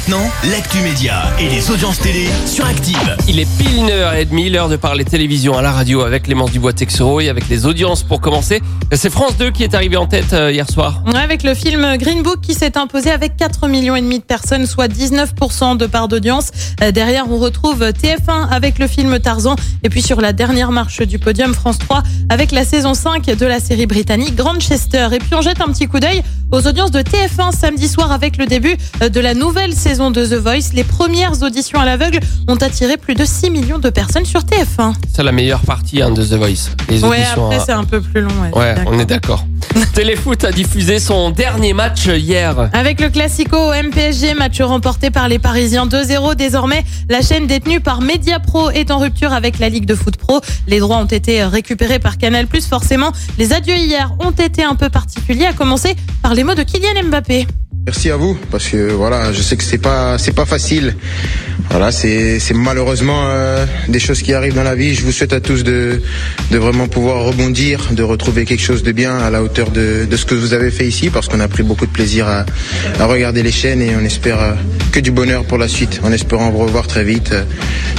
Maintenant, l'actu média et les audiences télé sur Active. Il est pile une heure et demie, l'heure de parler télévision à la radio avec Clémence Dubois-Texero et avec les audiences pour commencer. C'est France 2 qui est arrivé en tête euh, hier soir. Ouais, avec le film Green Book qui s'est imposé avec 4 millions et demi de personnes, soit 19% de part d'audience. Euh, Derrière, on retrouve TF1 avec le film Tarzan. Et puis sur la dernière marche du podium, France 3 avec la saison 5 de la série britannique Grandchester. Et puis on jette un petit coup d'œil aux audiences de TF1 samedi soir avec le début euh, de la nouvelle saison de The Voice. Les premières auditions à l'aveugle ont attiré plus de 6 millions de personnes sur TF1. C'est la meilleure partie hein, de The Voice. Les Ouais, après hein. c'est un peu plus long. Ouais, on est d'accord. Téléfoot a diffusé son dernier match hier. Avec le Classico au MPSG, match remporté par les Parisiens 2-0. Désormais, la chaîne détenue par Mediapro est en rupture avec la Ligue de Foot Pro. Les droits ont été récupérés par Canal+. Forcément, les adieux hier ont été un peu particuliers, à commencer par les mots de Kylian Mbappé. Merci à vous parce que voilà, je sais que c'est pas c'est pas facile. Voilà, c'est malheureusement euh, des choses qui arrivent dans la vie. Je vous souhaite à tous de de vraiment pouvoir rebondir, de retrouver quelque chose de bien à la hauteur de de ce que vous avez fait ici parce qu'on a pris beaucoup de plaisir à à regarder les chaînes et on espère euh, que du bonheur pour la suite en espérant vous revoir très vite euh,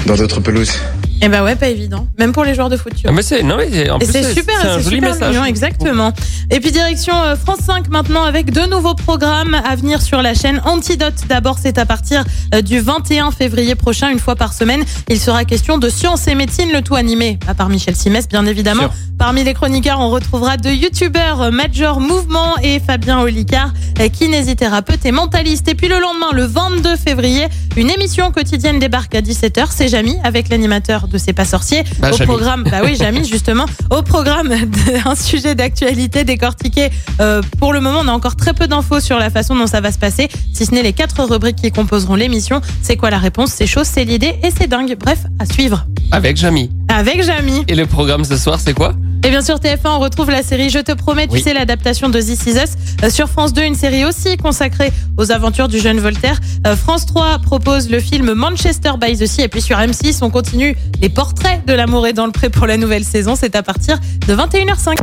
dans d'autres pelouses. Eh ben ouais, pas évident. Même pour les joueurs de foot. Ah, mais c'est non mais en Et plus, c'est super, c'est un joli super message. mignon, exactement. Et puis direction euh, France 5 maintenant avec deux nouveaux programmes à venir sur la chaîne Antidote. D'abord, c'est à partir euh, du 21 février prochain, une fois par semaine. Il sera question de sciences et médecine, le tout animé par Michel Simès, bien évidemment. Parmi les chroniqueurs, on retrouvera deux youtubeurs, euh, Major Mouvement et Fabien Olicard, kinésithérapeute et mentaliste. Et puis le lendemain, le 22 février, une émission quotidienne débarque à 17h. C'est Jamy avec l'animateur de C'est pas sorcier. Bah, au Jamy. programme, bah oui, Jamy, justement, au programme d'un sujet d'actualité décortiqué. Euh, pour le moment, on a encore très peu d'infos sur la façon dont ça va se passer, si ce n'est les quatre rubriques qui composeront l'émission. C'est quoi la réponse? C'est chaud, c'est l'idée et c'est dingue. Bref, à suivre. Avec Jamy. Avec Jamy. Et le programme ce soir, c'est quoi? Et bien sûr, TF1, on retrouve la série Je te promets, tu Oui. sais, l'adaptation de This Is Us. Euh, sur France 2, une série aussi consacrée aux aventures du jeune Voltaire. Euh, France 3 propose le film Manchester by the Sea. Et puis sur M6, on continue les portraits de l'amour et dans le pré pour la nouvelle saison. C'est à partir de 21h05.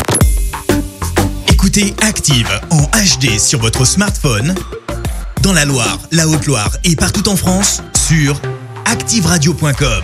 Écoutez Active en HD sur votre smartphone, dans la Loire, la Haute-Loire et partout en France, sur activeradio.com.